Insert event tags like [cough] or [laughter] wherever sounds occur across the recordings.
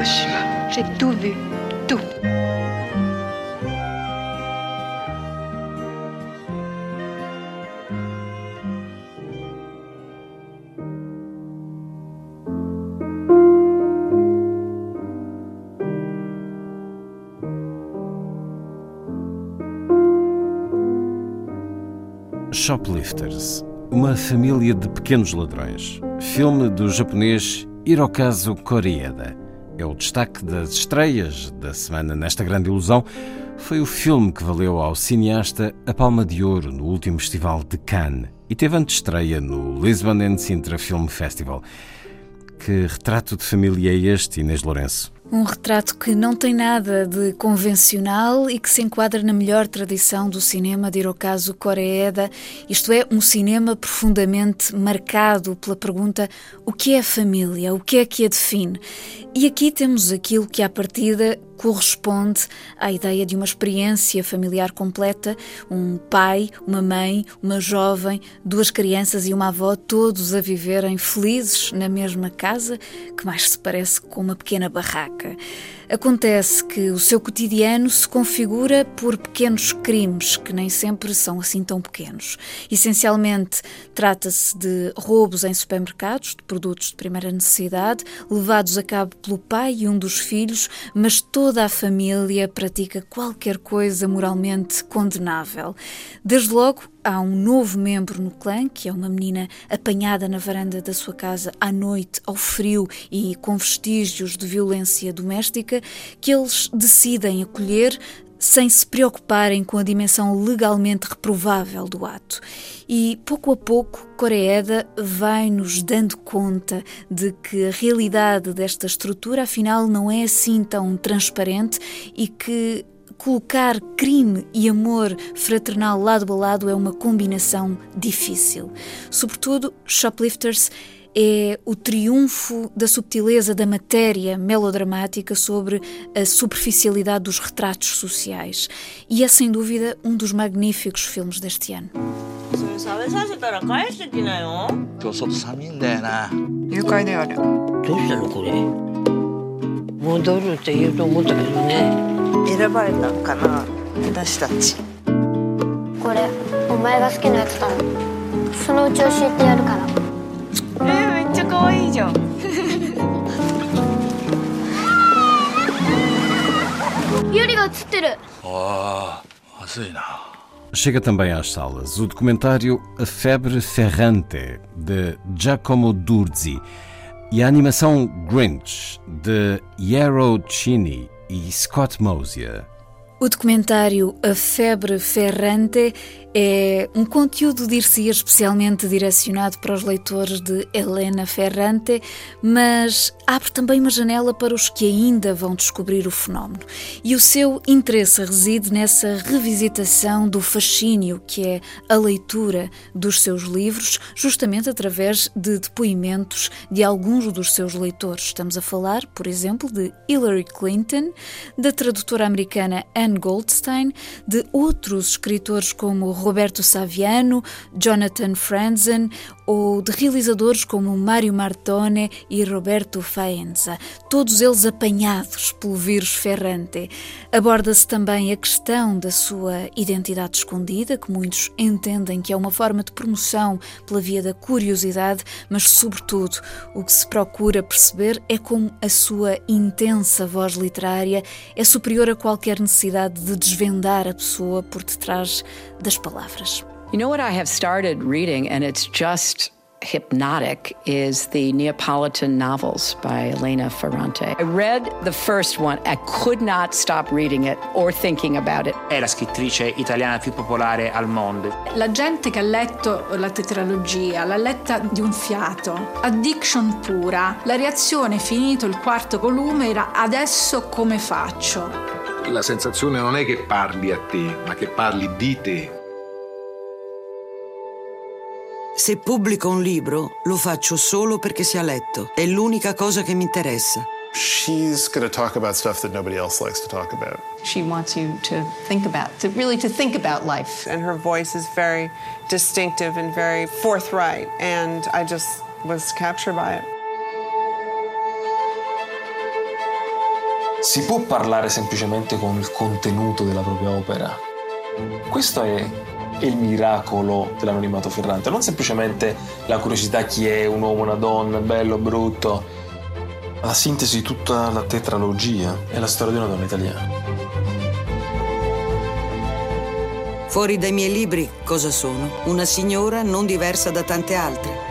Hiroshima. J'ai tout vu, tout. Shoplifters Uma família de pequenos ladrões. Filme do japonês Hirokazu Koreeda. É o destaque das estreias da semana nesta grande ilusão. Foi o filme que valeu ao cineasta a Palma de Ouro no último festival de Cannes e teve antestreia no Lisbon and Sintra Film Festival. Que retrato de família é este, Inês Lourenço? Um retrato que não tem nada de convencional e que se enquadra na melhor tradição do cinema de Hirokazu Koreeda, isto é, um cinema profundamente marcado pela pergunta o que é a família, o que é que a define? E aqui temos aquilo que à partida corresponde à ideia de uma experiência familiar completa, um pai, uma mãe, uma jovem, duas crianças e uma avó, todos a viverem felizes na mesma casa, que mais se parece com uma pequena barraca. Acontece que o seu cotidiano se configura por pequenos crimes que nem sempre são assim tão pequenos. Essencialmente, trata-se de roubos em supermercados de produtos de primeira necessidade, levados a cabo pelo pai e um dos filhos, mas toda a família pratica qualquer coisa moralmente condenável. Desde logo, há um novo membro no clã, que é uma menina apanhada na varanda da sua casa à noite, ao frio e com vestígios de violência doméstica, que eles decidem acolher sem se preocuparem com a dimensão legalmente reprovável do ato. E pouco a pouco, Coreeda vai-nos dando conta de que a realidade desta estrutura, afinal, não é assim tão transparente e que colocar crime e amor fraternal lado a lado é uma combinação difícil. Sobretudo, Shoplifters é o triunfo da subtileza da matéria melodramática sobre a superficialidade dos retratos sociais. E é sem dúvida um dos magníficos filmes deste ano. 戻るって言うと思ったけどね。選ばれたのかな私たち。これお前が好きなやつだ。ろそのうち教えてやるから。えー、めっちゃ可愛いじゃん。ユリが映ってる。ああ、まずいな。Chega também às salas o documentário A Febre Ferrante, de Giacomo Durzi, e a animação Grinch, de Yarrow Cini e Scott Mosier. O documentário A Febre Ferrante é um conteúdo, dir-se especialmente direcionado para os leitores de Helena Ferrante, mas abre também uma janela para os que ainda vão descobrir o fenómeno. E o seu interesse reside nessa revisitação do fascínio que é a leitura dos seus livros, justamente através de depoimentos de alguns dos seus leitores. Estamos a falar, por exemplo, de Hillary Clinton, da tradutora americana Anne Goldstein, de outros escritores como Roberto Saviano, Jonathan Franzen ou de realizadores como Mário Martone e Roberto Faenza, todos eles apanhados pelo vírus Ferrante. Aborda-se também a questão da sua identidade escondida, que muitos entendem que é uma forma de promoção pela via da curiosidade, mas, sobretudo, o que se procura perceber é como a sua intensa voz literária é superior a qualquer necessidade de desvendar a pessoa por detrás das palavras. You know what I have started reading, and it's just hypnotic is the Neapolitan novels by Elena Ferrante. I read the first one. I could not stop reading it or thinking about it. È la scrittrice italiana più popolare al mondo. La gente che ha letto la tetralogia l'ha letta di un fiato. Addiction pura. La reazione finito il quarto volume era adesso come faccio? La sensazione non è che parli a te, ma che parli di te. Se pubblico un libro, lo faccio solo perché sia letto. È l'unica cosa che mi interessa. She's going to talk about stuff that nobody else likes to talk about. She wants you to think about, to really to think about life. And her voice is very distinctive and very forthright, and I just was captured by it. Si può parlare semplicemente con il contenuto della propria opera. Questo è il miracolo dell'anonimato Ferrante, non semplicemente la curiosità chi è un uomo, una donna, bello, brutto, ma la sintesi di tutta la tetralogia è la storia di una donna italiana. Fuori dai miei libri cosa sono? Una signora non diversa da tante altre.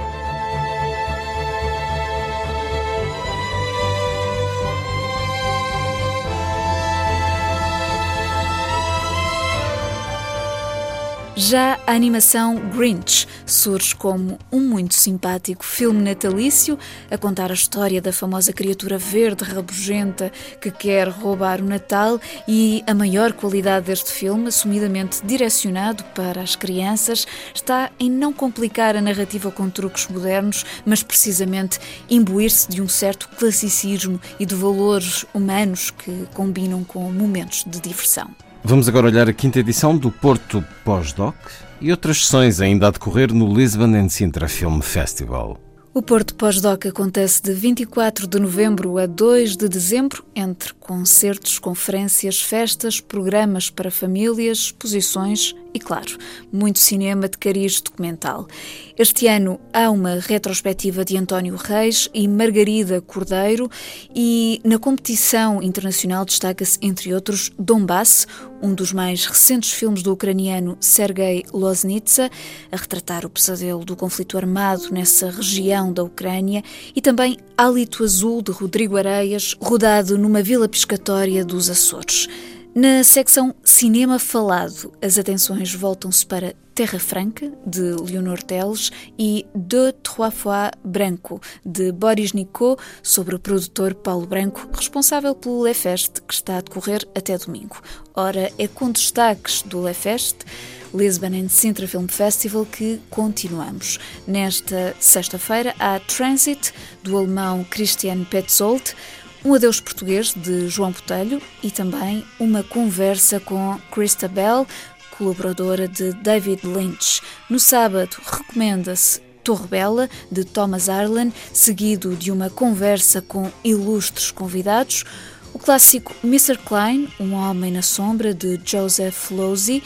Já a animação Grinch surge como um muito simpático filme natalício a contar a história da famosa criatura verde rabugenta que quer roubar o Natal e a maior qualidade deste filme, assumidamente direcionado para as crianças, está em não complicar a narrativa com truques modernos, mas precisamente imbuir-se de um certo classicismo e de valores humanos que combinam com momentos de diversão. Vamos agora olhar a quinta edição do Porto Pós-Doc e outras sessões ainda a decorrer no Lisbon and Sintra Film Festival. O Porto Pós-Doc acontece de 24 de novembro a 2 de dezembro, entre concertos, conferências, festas, programas para famílias, exposições e, claro, muito cinema de cariz documental. Este ano há uma retrospectiva de António Reis e Margarida Cordeiro e na competição internacional destaca-se, entre outros, Donbass, um dos mais recentes filmes do ucraniano Sergei Loznitsa, a retratar o pesadelo do conflito armado nessa região da Ucrânia, e também Hálito Azul, de Rodrigo Areias, rodado numa vila pescatória dos Açores. Na secção Cinema Falado, as atenções voltam-se para Terra Franca, de Leonor Teles, e De Trois Fois Branco, de Boris Nicot, sobre o produtor Paulo Branco, responsável pelo Le Fest, que está a decorrer até domingo. Ora, é com destaques do Le Fest, Lisbon and Sintra Film Festival que continuamos. Nesta sexta-feira há Transit, do alemão Christian Petzold, um adeus português de João Botelho e também uma conversa com Christa Bell, colaboradora de David Lynch. No sábado recomenda-se Torre Bela, de Thomas Arlen, seguido de uma conversa com ilustres convidados. O clássico Mr. Klein, Um Homem na Sombra, de Joseph Losey.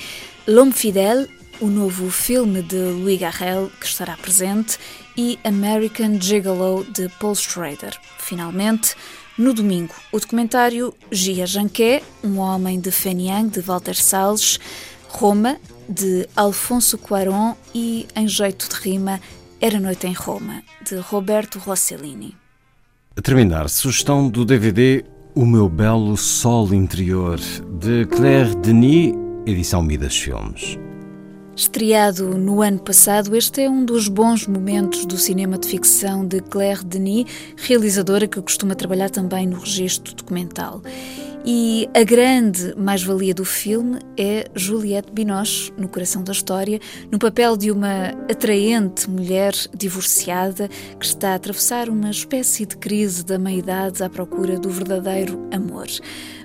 L'Homme Fidèle, o novo filme de Louis Garrel, que estará presente. E American Gigolo, de Paul Schrader. Finalmente, no domingo, o documentário Gia Janquet, Um Homem de Feniang, de Walter Salles, Roma, de Alfonso Cuarón e, em jeito de rima, Era Noite em Roma, de Roberto Rossellini. A terminar, sugestão do DVD O Meu Belo Sol Interior, de Claire Denis, edição Midas Filmes. Estreado no ano passado, este é um dos bons momentos do cinema de ficção de Claire Denis, realizadora que costuma trabalhar também no registro documental. E a grande mais-valia do filme é Juliette Binoche, no coração da história, no papel de uma atraente mulher divorciada que está a atravessar uma espécie de crise da meia-idade à procura do verdadeiro amor.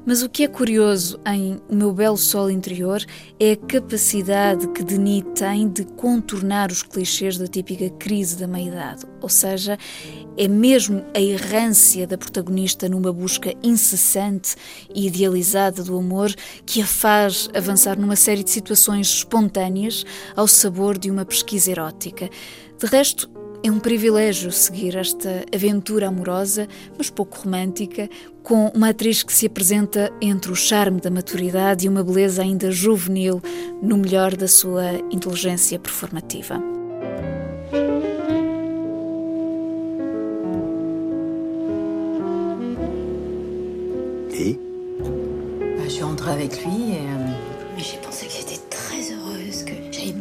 Mas o que é curioso em O Meu Belo Sol Interior é a capacidade que Denis tem de contornar os clichês da típica crise da meia-idade. Ou seja, é mesmo a errância da protagonista numa busca incessante e idealizada do amor que a faz avançar numa série de situações espontâneas ao sabor de uma pesquisa erótica. De resto, é um privilégio seguir esta aventura amorosa, mas pouco romântica, com uma atriz que se apresenta entre o charme da maturidade e uma beleza ainda juvenil, no melhor da sua inteligência performativa. E? Eu entrei com ele e. Mas eu pensei que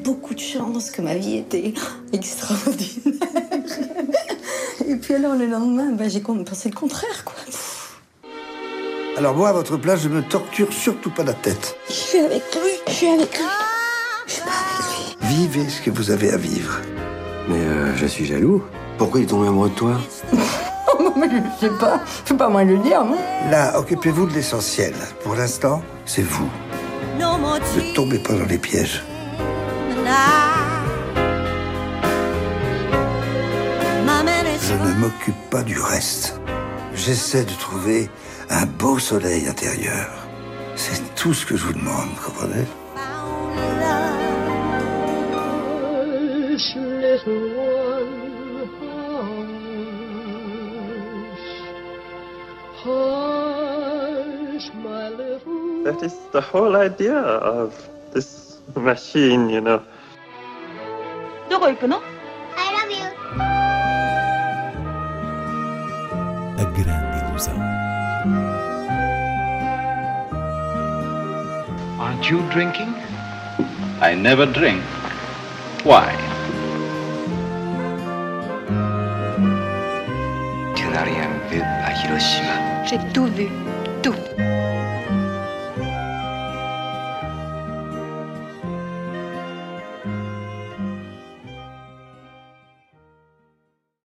beaucoup de chance, que ma vie était extraordinaire. [laughs] et puis alors le lendemain, bah, j'ai pensé le contraire, quoi. Alors moi, à votre place, je me torture surtout pas la tête. Je suis avec lui, je suis avec lui. Je suis avec lui. Vivez ce que vous avez à vivre. Mais euh, je suis jaloux. Pourquoi il est tombé amoureux de toi? Non, [laughs] mais je sais pas. C'est pas moi de le dire, non Là, occupez-vous de l'essentiel. Pour l'instant, c'est vous. Ne tombez pas dans les pièges. Je ne m'occupe pas du reste. J'essaie de trouver un beau soleil intérieur. C'est tout ce que je vous demande, comprenez? That is the whole idea of this machine, you know. どこ行くの I love you. A grande ilusão. Aren't you drinking? I never drink. Why? Tu n'as rien vu à Hiroshima. J'ai tout vu, tout.